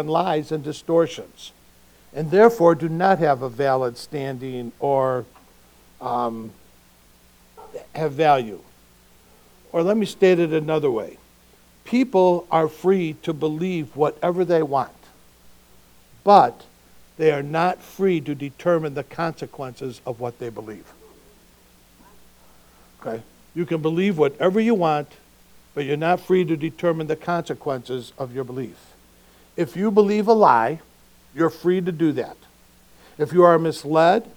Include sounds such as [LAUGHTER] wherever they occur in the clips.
on lies and distortions, and therefore do not have a valid standing or um, have value. Or let me state it another way people are free to believe whatever they want, but they are not free to determine the consequences of what they believe. Okay? You can believe whatever you want, but you're not free to determine the consequences of your belief. If you believe a lie, you're free to do that. If you are misled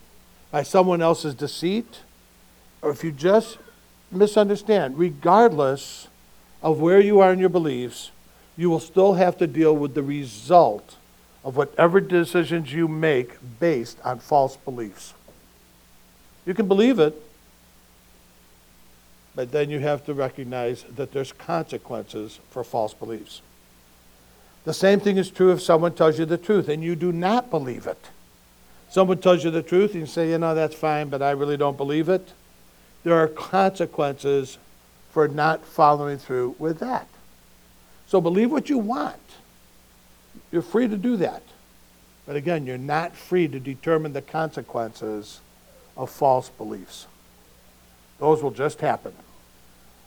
by someone else's deceit, or if you just misunderstand, regardless of where you are in your beliefs, you will still have to deal with the result of whatever decisions you make based on false beliefs. You can believe it, but then you have to recognize that there's consequences for false beliefs. The same thing is true if someone tells you the truth and you do not believe it. Someone tells you the truth and you say, you know, that's fine, but I really don't believe it. There are consequences for not following through with that. So believe what you want. You're free to do that. But again, you're not free to determine the consequences of false beliefs. Those will just happen.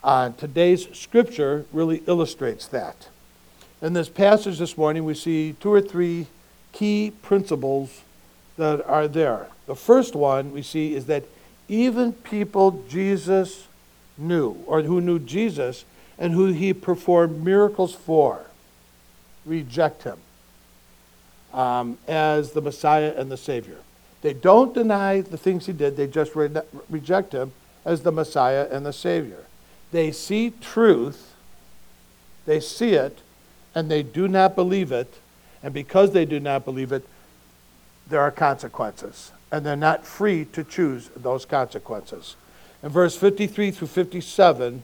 Uh, today's scripture really illustrates that. In this passage this morning, we see two or three key principles that are there. The first one we see is that even people Jesus knew, or who knew Jesus and who he performed miracles for, reject him um, as the Messiah and the Savior. They don't deny the things he did, they just re- reject him as the Messiah and the Savior. They see truth, they see it, and they do not believe it. And because they do not believe it, there are consequences. And they're not free to choose those consequences. In verse 53 through 57,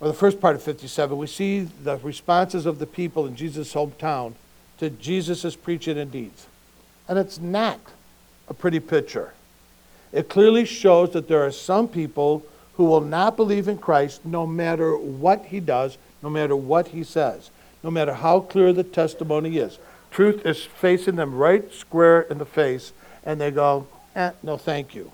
or the first part of 57, we see the responses of the people in Jesus' hometown to Jesus' preaching and deeds. And it's not a pretty picture. It clearly shows that there are some people who will not believe in Christ no matter what he does, no matter what he says, no matter how clear the testimony is. Truth is facing them right square in the face, and they go, eh, no, thank you.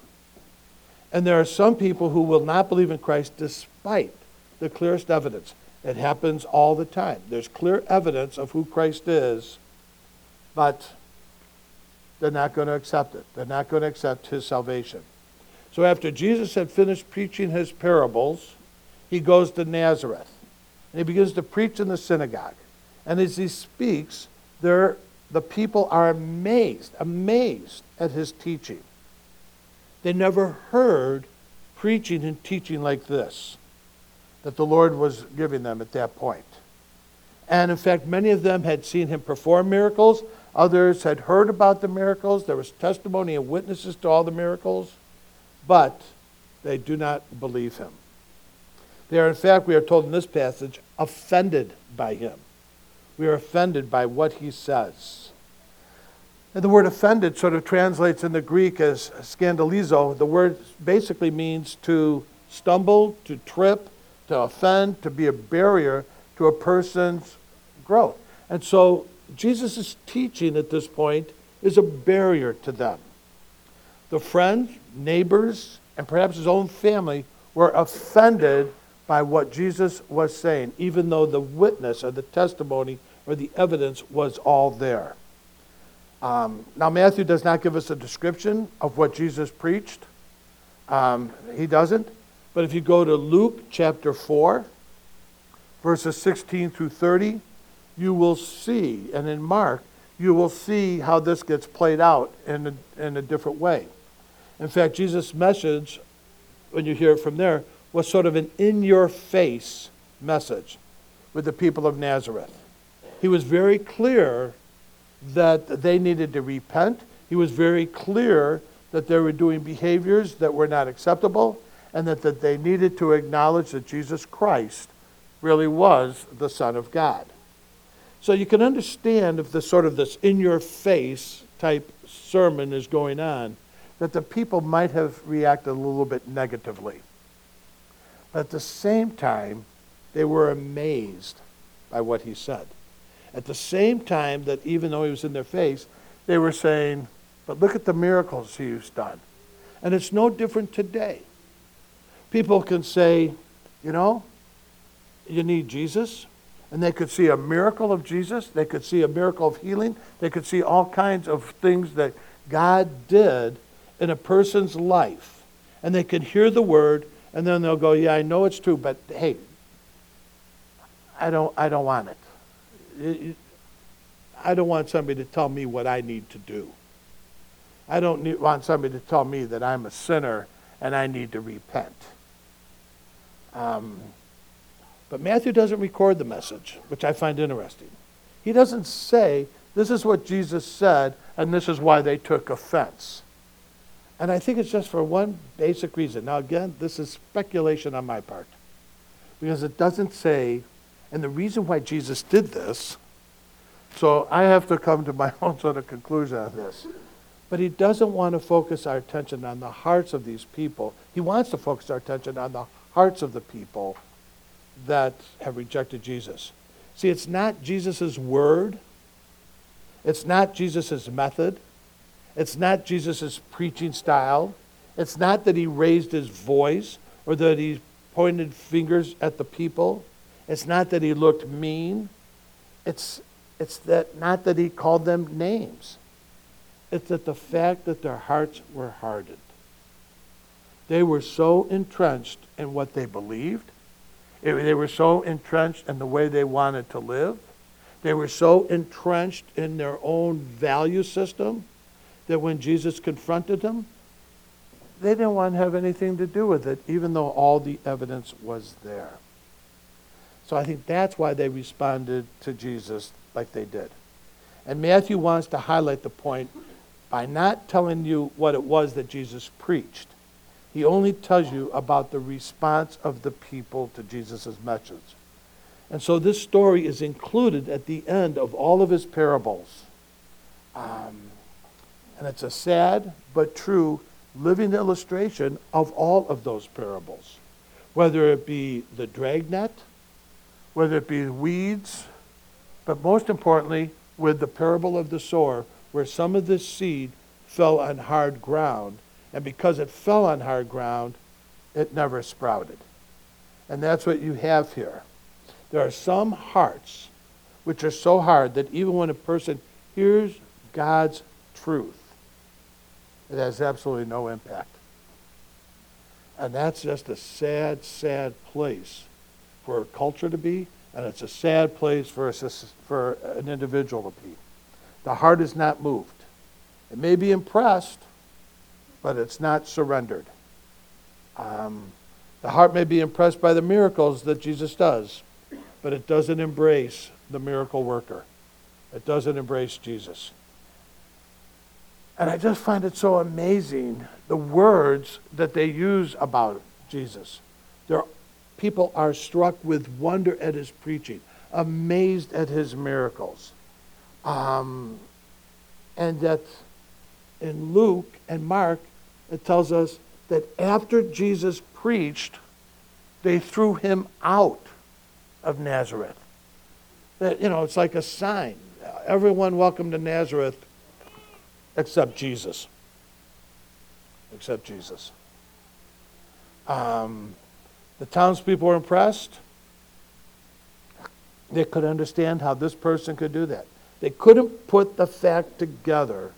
And there are some people who will not believe in Christ despite the clearest evidence. It happens all the time. There's clear evidence of who Christ is, but they're not going to accept it. They're not going to accept his salvation. So after Jesus had finished preaching his parables, he goes to Nazareth. And he begins to preach in the synagogue. And as he speaks, there, the people are amazed, amazed at his teaching. They never heard preaching and teaching like this that the Lord was giving them at that point. And in fact, many of them had seen him perform miracles. Others had heard about the miracles. There was testimony and witnesses to all the miracles but they do not believe him. They are, in fact, we are told in this passage, offended by him. We are offended by what he says. And the word offended sort of translates in the Greek as scandalizo. The word basically means to stumble, to trip, to offend, to be a barrier to a person's growth. And so Jesus' teaching at this point is a barrier to them. The friends, neighbors, and perhaps his own family were offended by what Jesus was saying, even though the witness or the testimony or the evidence was all there. Um, now, Matthew does not give us a description of what Jesus preached. Um, he doesn't. But if you go to Luke chapter 4, verses 16 through 30, you will see, and in Mark, you will see how this gets played out in a, in a different way. In fact, Jesus' message, when you hear it from there, was sort of an in your face message with the people of Nazareth. He was very clear that they needed to repent. He was very clear that they were doing behaviors that were not acceptable and that, that they needed to acknowledge that Jesus Christ really was the Son of God. So you can understand if this sort of this in your face type sermon is going on that the people might have reacted a little bit negatively. But at the same time, they were amazed by what he said. At the same time that even though he was in their face, they were saying, But look at the miracles he's done. And it's no different today. People can say, You know, you need Jesus. And they could see a miracle of Jesus. They could see a miracle of healing. They could see all kinds of things that God did in a person's life. And they could hear the word, and then they'll go, Yeah, I know it's true, but hey, I don't, I don't want it. I don't want somebody to tell me what I need to do. I don't need, want somebody to tell me that I'm a sinner and I need to repent. Um, but Matthew doesn't record the message, which I find interesting. He doesn't say, this is what Jesus said, and this is why they took offense. And I think it's just for one basic reason. Now, again, this is speculation on my part. Because it doesn't say, and the reason why Jesus did this, so I have to come to my [LAUGHS] own sort of conclusion on this. But he doesn't want to focus our attention on the hearts of these people. He wants to focus our attention on the hearts of the people that have rejected Jesus. See, it's not Jesus' word, it's not Jesus' method, it's not Jesus' preaching style, it's not that he raised his voice or that he pointed fingers at the people, it's not that he looked mean, it's, it's that not that he called them names. It's that the fact that their hearts were hardened. They were so entrenched in what they believed they were so entrenched in the way they wanted to live. They were so entrenched in their own value system that when Jesus confronted them, they didn't want to have anything to do with it, even though all the evidence was there. So I think that's why they responded to Jesus like they did. And Matthew wants to highlight the point by not telling you what it was that Jesus preached. He only tells you about the response of the people to Jesus' message. And so this story is included at the end of all of his parables. Um, and it's a sad but true living illustration of all of those parables. Whether it be the dragnet, whether it be weeds, but most importantly, with the parable of the sower, where some of this seed fell on hard ground and because it fell on hard ground, it never sprouted. And that's what you have here. There are some hearts which are so hard that even when a person hears God's truth, it has absolutely no impact. And that's just a sad, sad place for a culture to be, and it's a sad place for, a, for an individual to be. The heart is not moved. It may be impressed, but it's not surrendered. Um, the heart may be impressed by the miracles that Jesus does, but it doesn't embrace the miracle worker. It doesn't embrace Jesus. And I just find it so amazing the words that they use about Jesus. People are struck with wonder at his preaching, amazed at his miracles. Um, and that in Luke and Mark, it tells us that after Jesus preached, they threw him out of Nazareth. That, you know, it's like a sign. Everyone welcome to Nazareth except Jesus. Except Jesus. Um, the townspeople were impressed. They could understand how this person could do that. They couldn't put the fact together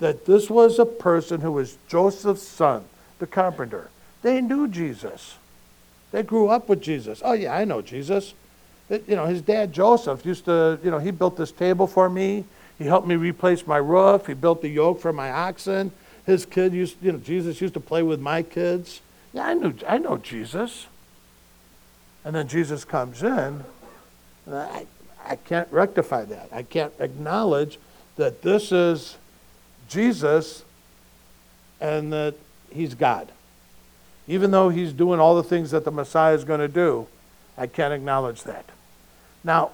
that this was a person who was Joseph's son, the carpenter. They knew Jesus. They grew up with Jesus. Oh, yeah, I know Jesus. You know, his dad, Joseph, used to, you know, he built this table for me. He helped me replace my roof. He built the yoke for my oxen. His kid used, you know, Jesus used to play with my kids. Yeah, I knew, I know Jesus. And then Jesus comes in, and I, I can't rectify that. I can't acknowledge that this is Jesus and that he's God. Even though he's doing all the things that the Messiah is going to do, I can't acknowledge that. Now,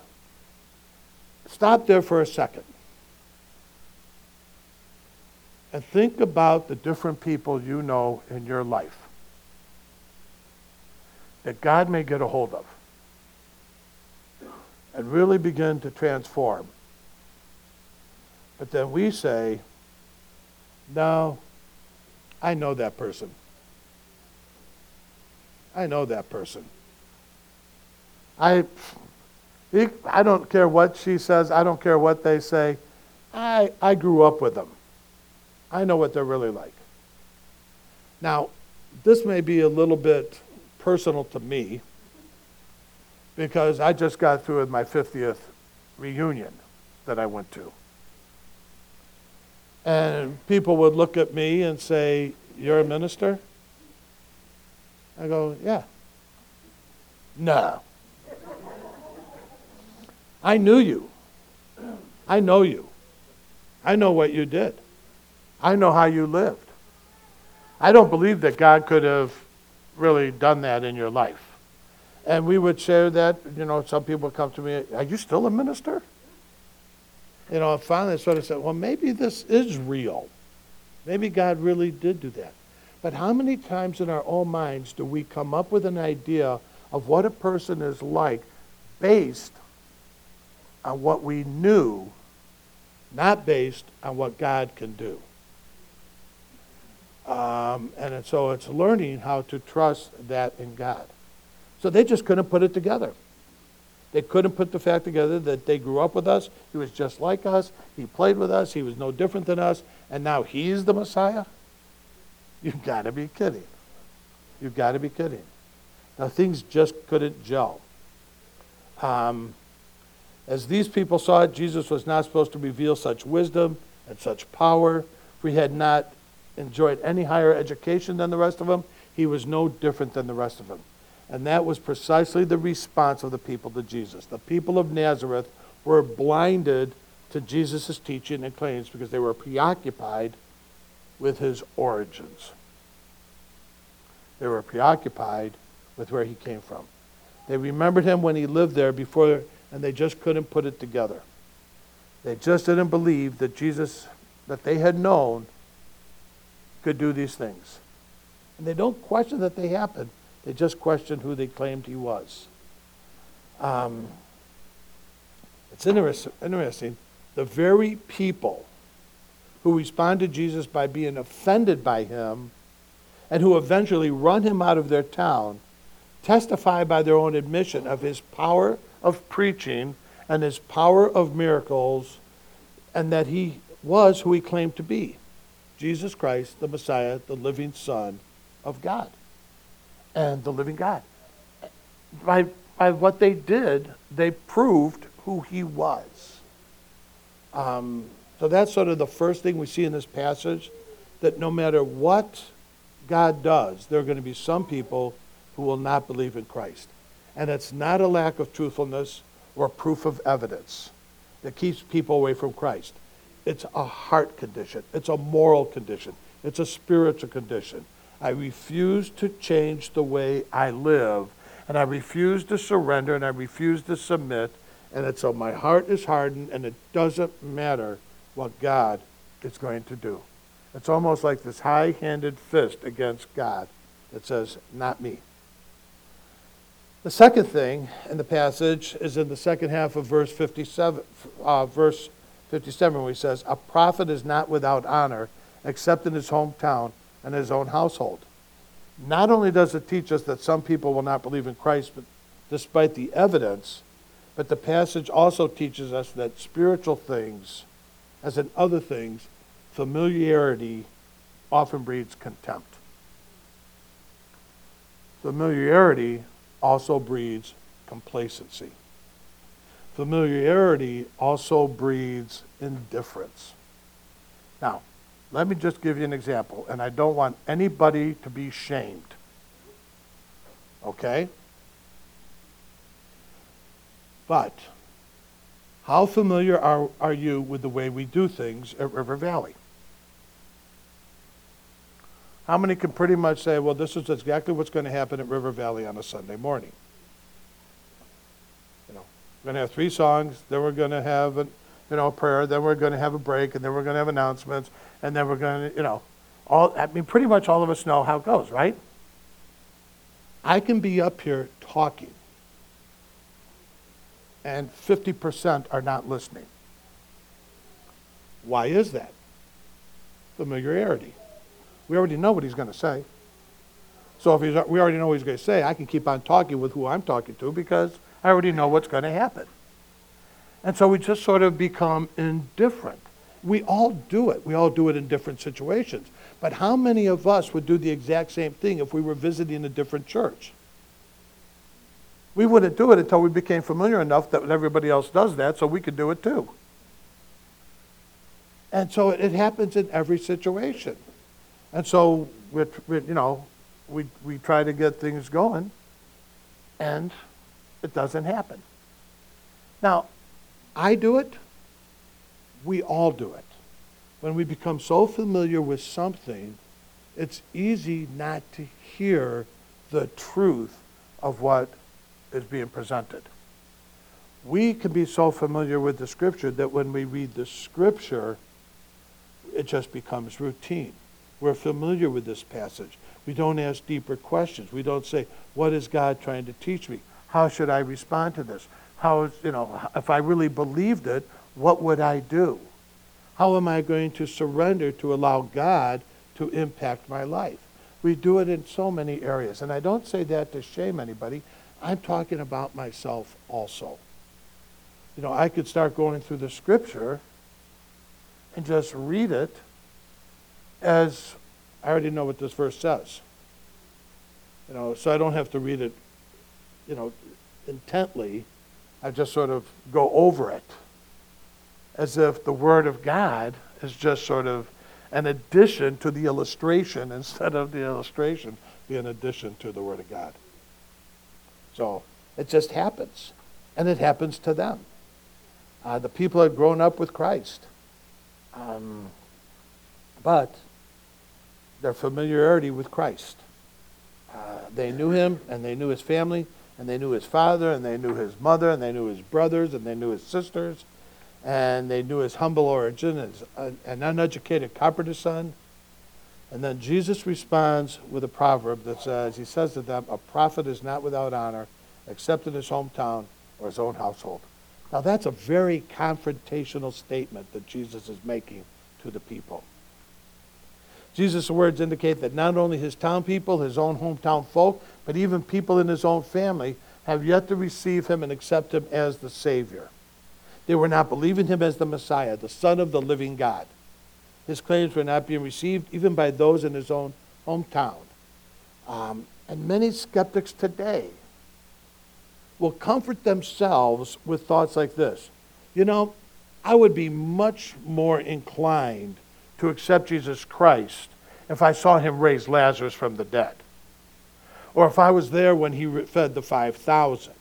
stop there for a second. And think about the different people you know in your life that God may get a hold of. and really begin to transform. But then we say, no, I know that person. I know that person. I, I don't care what she says. I don't care what they say. I, I grew up with them. I know what they're really like. Now, this may be a little bit personal to me because I just got through with my 50th reunion that I went to. And people would look at me and say, You're a minister? I go, Yeah. No. I knew you. I know you. I know what you did. I know how you lived. I don't believe that God could have really done that in your life. And we would share that, you know, some people come to me, Are you still a minister? You know, finally I sort of said, Well, maybe this is real. Maybe God really did do that. But how many times in our own minds do we come up with an idea of what a person is like based on what we knew, not based on what God can do? Um, and so it's learning how to trust that in God. So they just couldn't put it together. They couldn't put the fact together that they grew up with us. He was just like us. He played with us. He was no different than us. And now he's the Messiah? You've got to be kidding. You've got to be kidding. Now, things just couldn't gel. Um, as these people saw it, Jesus was not supposed to reveal such wisdom and such power. For he had not enjoyed any higher education than the rest of them, he was no different than the rest of them. And that was precisely the response of the people to Jesus. The people of Nazareth were blinded to Jesus' teaching and claims because they were preoccupied with his origins. They were preoccupied with where he came from. They remembered him when he lived there before, and they just couldn't put it together. They just didn't believe that Jesus, that they had known, could do these things. And they don't question that they happened, they just question who they claimed he was. Um, it's interesting. The very people who respond to Jesus by being offended by him and who eventually run him out of their town testify by their own admission of his power of preaching and his power of miracles and that he was who he claimed to be Jesus Christ, the Messiah, the living Son of God and the living God. By, by what they did, they proved who he was. Um, so that's sort of the first thing we see in this passage that no matter what God does, there are going to be some people who will not believe in Christ. And it's not a lack of truthfulness or proof of evidence that keeps people away from Christ. It's a heart condition, it's a moral condition, it's a spiritual condition. I refuse to change the way I live, and I refuse to surrender, and I refuse to submit. And so my heart is hardened, and it doesn't matter what God is going to do. It's almost like this high handed fist against God that says, Not me. The second thing in the passage is in the second half of verse 57, uh, verse 57, where he says, A prophet is not without honor except in his hometown and his own household. Not only does it teach us that some people will not believe in Christ, but despite the evidence, but the passage also teaches us that spiritual things as in other things, familiarity often breeds contempt. Familiarity also breeds complacency. Familiarity also breeds indifference. Now, let me just give you an example, and I don't want anybody to be shamed. Okay? But how familiar are, are you with the way we do things at River Valley? How many can pretty much say, well, this is exactly what's going to happen at River Valley on a Sunday morning? We're going to have three songs, then we're going to have a, you know, prayer, then we're going to have a break, and then we're going to have announcements, and then we're going to, you know, all, I mean, pretty much all of us know how it goes, right? I can be up here talking and 50% are not listening. Why is that? Familiarity. We already know what he's going to say. So if we already know what he's going to say, I can keep on talking with who I'm talking to because I already know what's going to happen. And so we just sort of become indifferent. We all do it. We all do it in different situations. But how many of us would do the exact same thing if we were visiting a different church? We wouldn't do it until we became familiar enough that everybody else does that so we could do it too. And so it happens in every situation. And so, we, you know, we, we try to get things going, and it doesn't happen. Now, I do it. We all do it. When we become so familiar with something, it's easy not to hear the truth of what is being presented. We can be so familiar with the scripture that when we read the scripture, it just becomes routine. We're familiar with this passage. We don't ask deeper questions. We don't say, What is God trying to teach me? How should I respond to this? How, you know, if I really believed it, what would I do? How am I going to surrender to allow God to impact my life? We do it in so many areas. And I don't say that to shame anybody. I'm talking about myself also. You know, I could start going through the scripture and just read it as I already know what this verse says. You know, so I don't have to read it, you know, intently. I just sort of go over it as if the Word of God is just sort of an addition to the illustration [LAUGHS] instead of the illustration being an addition to the Word of God. So it just happens. And it happens to them. Uh, the people had grown up with Christ. Um, but their familiarity with Christ. Uh, they knew him, and they knew his family, and they knew his father, and they knew his mother, and they knew his brothers, and they knew his sisters, and they knew his humble origin as an uneducated carpenter's son. And then Jesus responds with a proverb that says, He says to them, A prophet is not without honor except in his hometown or his own household. Now, that's a very confrontational statement that Jesus is making to the people. Jesus' words indicate that not only his town people, his own hometown folk, but even people in his own family have yet to receive him and accept him as the Savior. They were not believing him as the Messiah, the Son of the living God. His claims were not being received even by those in his own hometown. Um, and many skeptics today will comfort themselves with thoughts like this You know, I would be much more inclined to accept Jesus Christ if I saw him raise Lazarus from the dead, or if I was there when he fed the 5,000,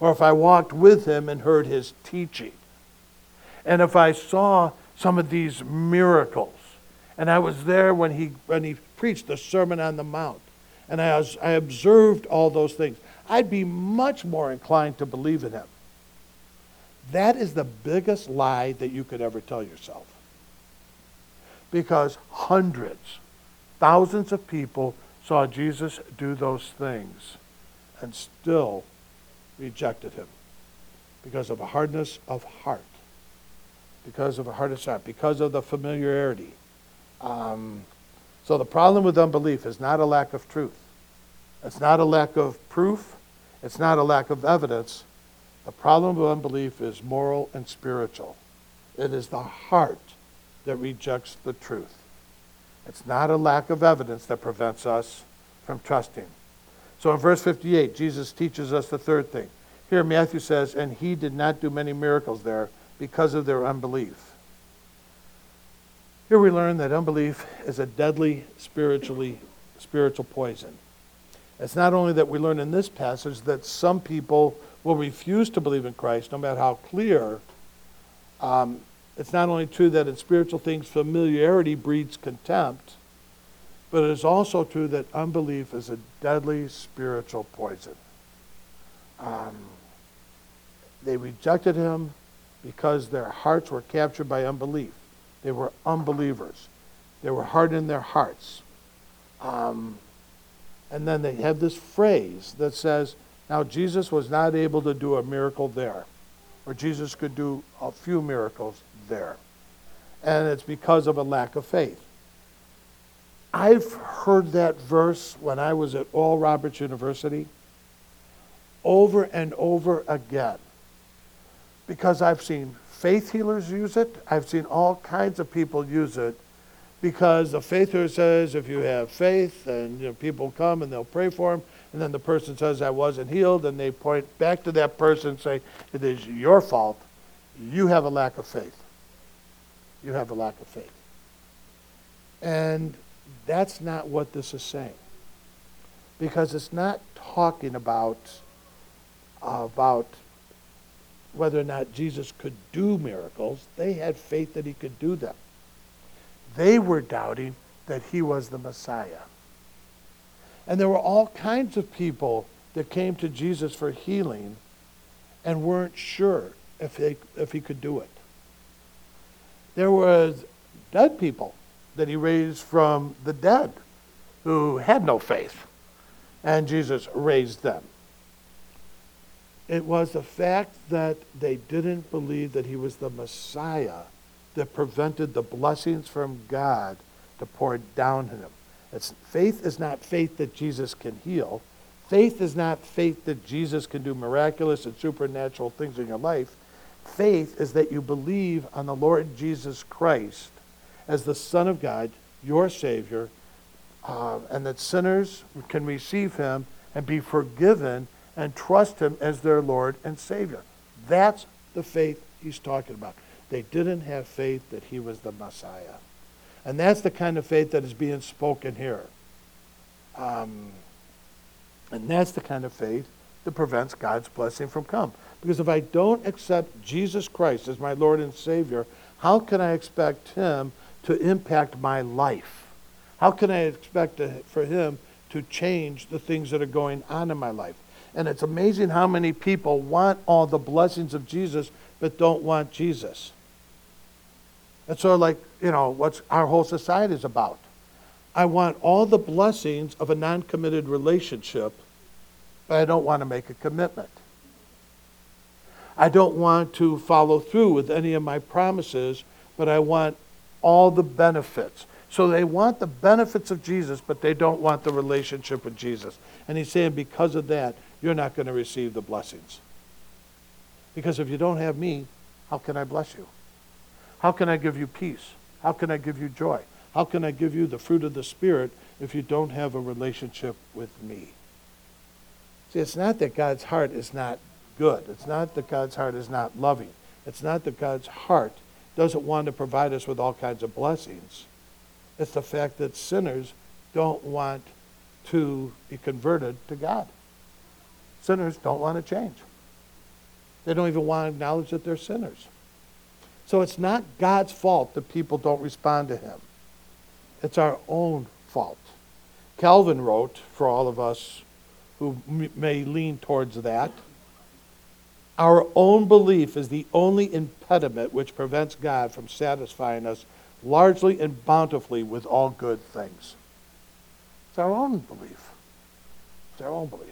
or if I walked with him and heard his teaching, and if I saw some of these miracles. And I was there when he, when he preached the Sermon on the Mount. And I, was, I observed all those things. I'd be much more inclined to believe in him. That is the biggest lie that you could ever tell yourself. Because hundreds, thousands of people saw Jesus do those things and still rejected him because of a hardness of heart because of a hardness of heart because of the familiarity. Um, so the problem with unbelief is not a lack of truth. It's not a lack of proof. It's not a lack of evidence. The problem with unbelief is moral and spiritual. It is the heart that rejects the truth. It's not a lack of evidence that prevents us from trusting. So in verse 58, Jesus teaches us the third thing. Here, Matthew says, And he did not do many miracles there because of their unbelief. Here we learn that unbelief is a deadly spiritually spiritual poison. It's not only that we learn in this passage that some people will refuse to believe in Christ, no matter how clear. Um, it's not only true that in spiritual things familiarity breeds contempt, but it is also true that unbelief is a deadly spiritual poison. Um, they rejected him because their hearts were captured by unbelief. They were unbelievers. They were hardened in their hearts. Um, and then they have this phrase that says, Now Jesus was not able to do a miracle there. or Jesus could do a few miracles there. And it's because of a lack of faith. I've heard that verse when I was at Oral Roberts University over and over again because I've seen faith healers use it. I've seen all kinds of people use it because the faith healer says if you have faith and you know, people come and they'll pray for them and then the person says I wasn't healed and they point back to that person and say it is your fault. You have a lack of faith. You have a lack of faith. And that's not what this is saying. Because it's not talking about about whether or not Jesus could do miracles. They had faith that he could do them. They were doubting that he was the Messiah. And there were all kinds of people that came to Jesus for healing and weren't sure if, they, if he could do it. There was dead people that he raised from the dead who had no faith, and Jesus raised them. It was the fact that they didn't believe that he was the Messiah that prevented the blessings from God to pour down on him. It's, faith is not faith that Jesus can heal. Faith is not faith that Jesus can do miraculous and supernatural things in your life. Faith is that you believe on the Lord Jesus Christ as the Son of God, your Savior, uh, and that sinners can receive him and be forgiven and trust him as their Lord and Savior. That's the faith he's talking about. They didn't have faith that he was the Messiah. And that's the kind of faith that is being spoken here. Um, and that's the kind of faith that prevents God's blessing from come. Because if I don't accept Jesus Christ as my Lord and Savior, how can I expect him to impact my life? How can I expect to, for him to change the things that are going on in my life? And it's amazing how many people want all the blessings of Jesus but don't want Jesus. It's sort of like, you know, what our whole society is about. I want all the blessings of a non committed relationship, but I don't want to make a commitment. I don't want to follow through with any of my promises, but I want all the benefits. So they want the benefits of Jesus, but they don't want the relationship with Jesus. And he's saying, because of that, you're not going to receive the blessings. Because if you don't have me, how can I bless you? How can I give you peace? How can I give you joy? How can I give you the fruit of the Spirit if you don't have a relationship with me? See, it's not that God's heart is not good. It's not that God's heart is not loving. It's not that God's heart doesn't want to provide us with all kinds of blessings. It's the fact that sinners don't want to be converted to God. Sinners don't want to change. They don't even want to acknowledge that they're sinners. So it's not God's fault that people don't respond to him. It's our own fault. Calvin wrote, for all of us who may lean towards that, our own belief is the only impediment which prevents God from satisfying us largely and bountifully with all good things. It's our own belief. It's our own belief.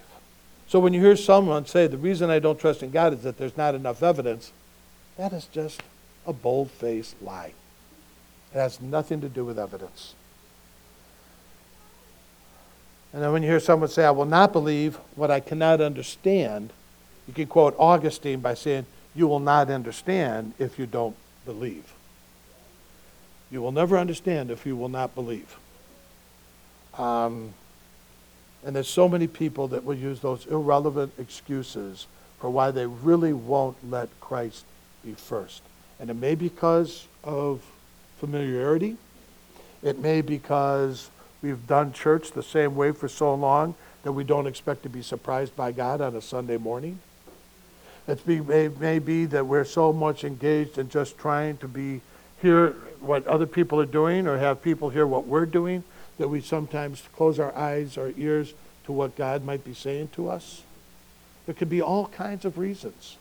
So when you hear someone say, the reason I don't trust in God is that there's not enough evidence, that is just a bold faced lie. It has nothing to do with evidence. And then when you hear someone say, I will not believe what I cannot understand, you can quote Augustine by saying, You will not understand if you don't believe. You will never understand if you will not believe. Um, and there's so many people that will use those irrelevant excuses for why they really won't let Christ be first. And it may be because of familiarity. It may be because we've done church the same way for so long that we don't expect to be surprised by God on a Sunday morning. It may, may be that we're so much engaged in just trying to be hear what other people are doing or have people hear what we're doing that we sometimes close our eyes or ears to what God might be saying to us. There could be all kinds of reasons.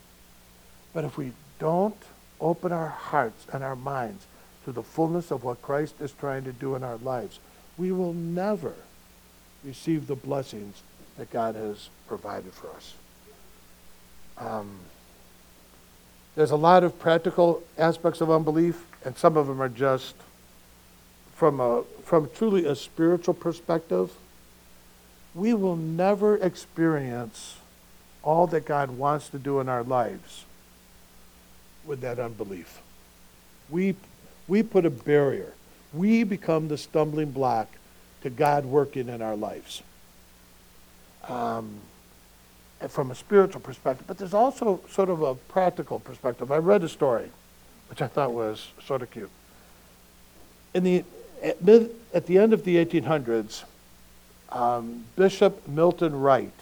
But if we don't open our hearts and our minds to the fullness of what Christ is trying to do in our lives, we will never receive the blessings that God has provided for us. Um, There's a lot of practical aspects of unbelief, and some of them are just from a from truly a spiritual perspective. We will never experience all that God wants to do in our lives with that unbelief. We, we put a barrier. We become the stumbling block to God working in our lives. Um, from a spiritual perspective, but there's also sort of a practical perspective. I read a story, which I thought was sort of cute. In the, at, mid, at the end of the 1800s, um, Bishop Milton Wright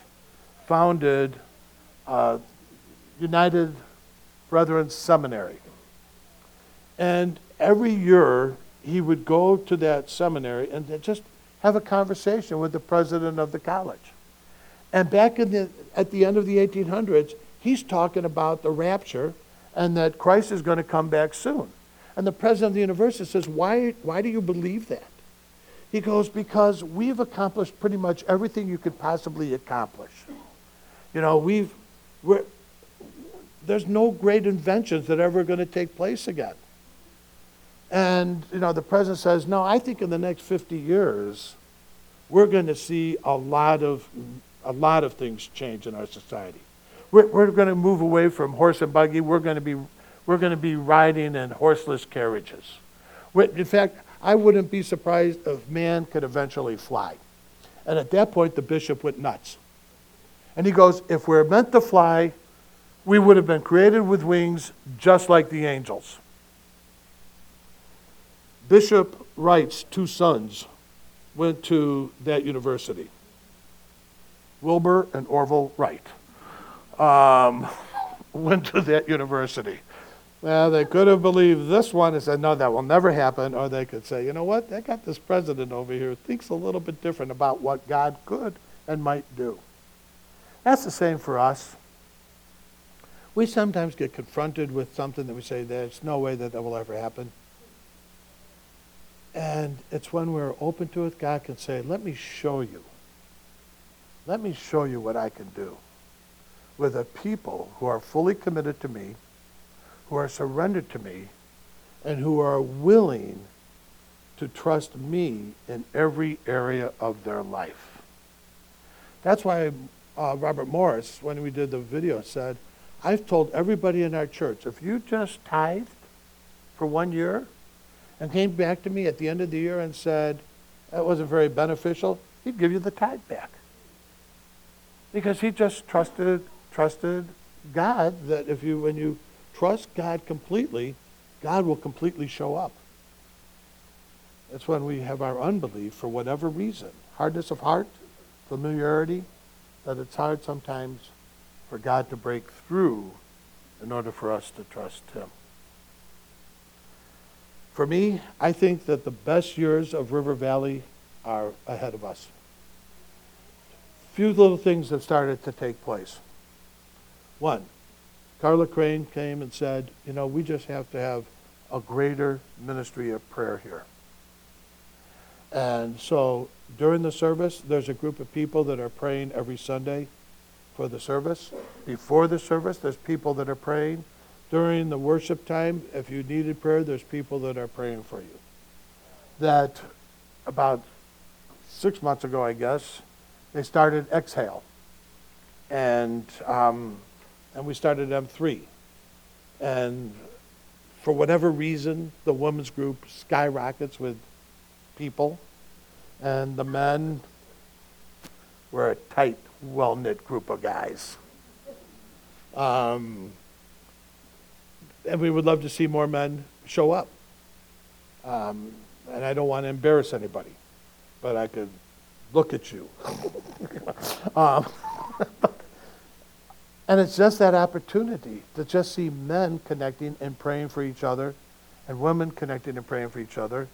founded uh, United Brethren Seminary. And every year he would go to that seminary and just have a conversation with the president of the college. And back in the, at the end of the 1800s, he's talking about the rapture and that Christ is going to come back soon. And the president of the university says, why, why do you believe that? He goes, Because we've accomplished pretty much everything you could possibly accomplish. You know, we've, we're, there's no great inventions that are ever going to take place again. And, you know, the president says, no, I think in the next 50 years, we're going to see a lot of, a lot of things change in our society. We're, we're going to move away from horse and buggy. We're going to be, we're going to be riding in horseless carriages. In fact, I wouldn't be surprised if man could eventually fly. And at that point, the bishop went nuts. And he goes, if we're meant to fly, we would have been created with wings just like the angels. Bishop Wright's two sons went to that university Wilbur and Orville Wright um, [LAUGHS] went to that university. Well, they could have believed this one and said, no, that will never happen. Or they could say, you know what? They got this president over here who thinks a little bit different about what God could and might do. That's the same for us. We sometimes get confronted with something that we say, there's no way that that will ever happen. And it's when we're open to it, God can say, let me show you. Let me show you what I can do with a people who are fully committed to me who are surrendered to me and who are willing to trust me in every area of their life. That's why uh, Robert Morris, when we did the video, said, I've told everybody in our church, if you just tithed for one year and came back to me at the end of the year and said, that wasn't very beneficial, he'd give you the tithe back. Because he just trusted, trusted God that if you, when you trust God completely, God will completely show up. It's when we have our unbelief for whatever reason, hardness of heart, familiarity, that it's hard sometimes for God to break through in order for us to trust Him. For me, I think that the best years of River Valley are ahead of us. Few little things have started to take place. One, Carla Crane came and said, you know, we just have to have a greater ministry of prayer here. And so during the service, there's a group of people that are praying every Sunday for the service. Before the service, there's people that are praying. During the worship time, if you needed prayer, there's people that are praying for you. That about six months ago, I guess, they started Exhale. And um, and we started M3. And for whatever reason, the women's group skyrockets with people, and the men were a tight, well knit group of guys. Um, and we would love to see more men show up. Um, and I don't want to embarrass anybody, but I could look at you. [LAUGHS] um, [LAUGHS] and it's just that opportunity to just see men connecting and praying for each other and women connecting and praying for each other.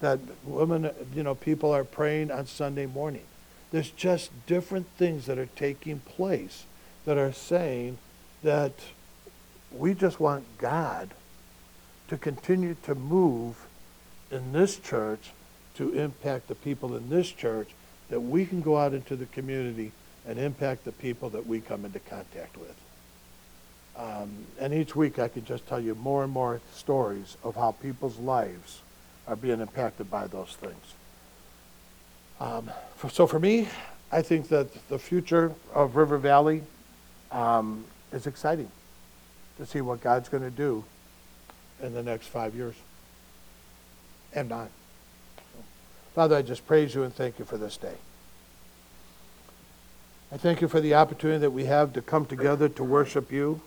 That women, you know, people are praying on Sunday morning. There's just different things that are taking place that are saying that we just want God to continue to move in this church to impact the people in this church, that we can go out into the community and impact the people that we come into contact with. Um, and each week I can just tell you more and more stories of how people's lives are being impacted by those things. Um, for, so for me, I think that the future of River Valley um, is exciting to see what God's going to do in the next five years and on. Father, I just praise you and thank you for this day. I thank you for the opportunity that we have to come together to worship you,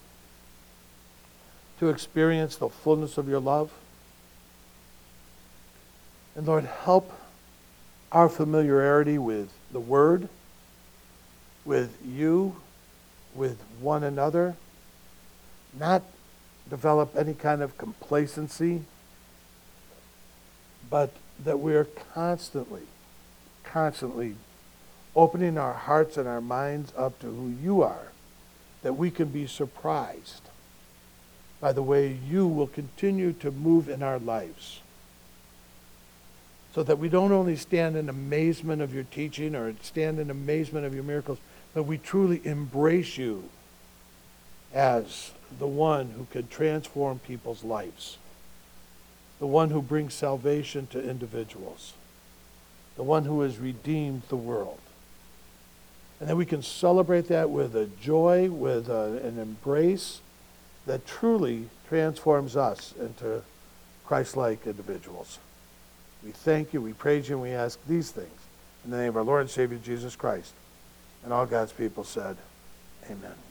to experience the fullness of your love. And Lord, help our familiarity with the Word, with you, with one another, not develop any kind of complacency, but that we are constantly, constantly opening our hearts and our minds up to who you are, that we can be surprised by the way you will continue to move in our lives. So that we don't only stand in amazement of your teaching or stand in amazement of your miracles, but we truly embrace you as the one who can transform people's lives, the one who brings salvation to individuals, the one who has redeemed the world. And then we can celebrate that with a joy, with a, an embrace that truly transforms us into Christ like individuals. We thank you, we praise you, and we ask these things in the name of our Lord and Savior Jesus Christ. And all God's people said, Amen.